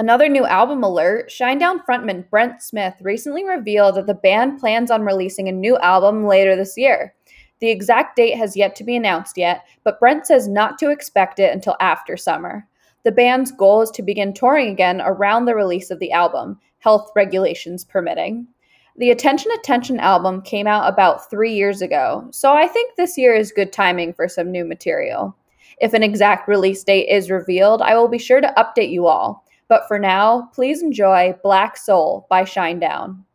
Another new album alert Shinedown frontman Brent Smith recently revealed that the band plans on releasing a new album later this year. The exact date has yet to be announced yet, but Brent says not to expect it until after summer. The band's goal is to begin touring again around the release of the album, health regulations permitting. The Attention Attention album came out about three years ago, so I think this year is good timing for some new material. If an exact release date is revealed, I will be sure to update you all. But for now, please enjoy Black Soul by Shinedown.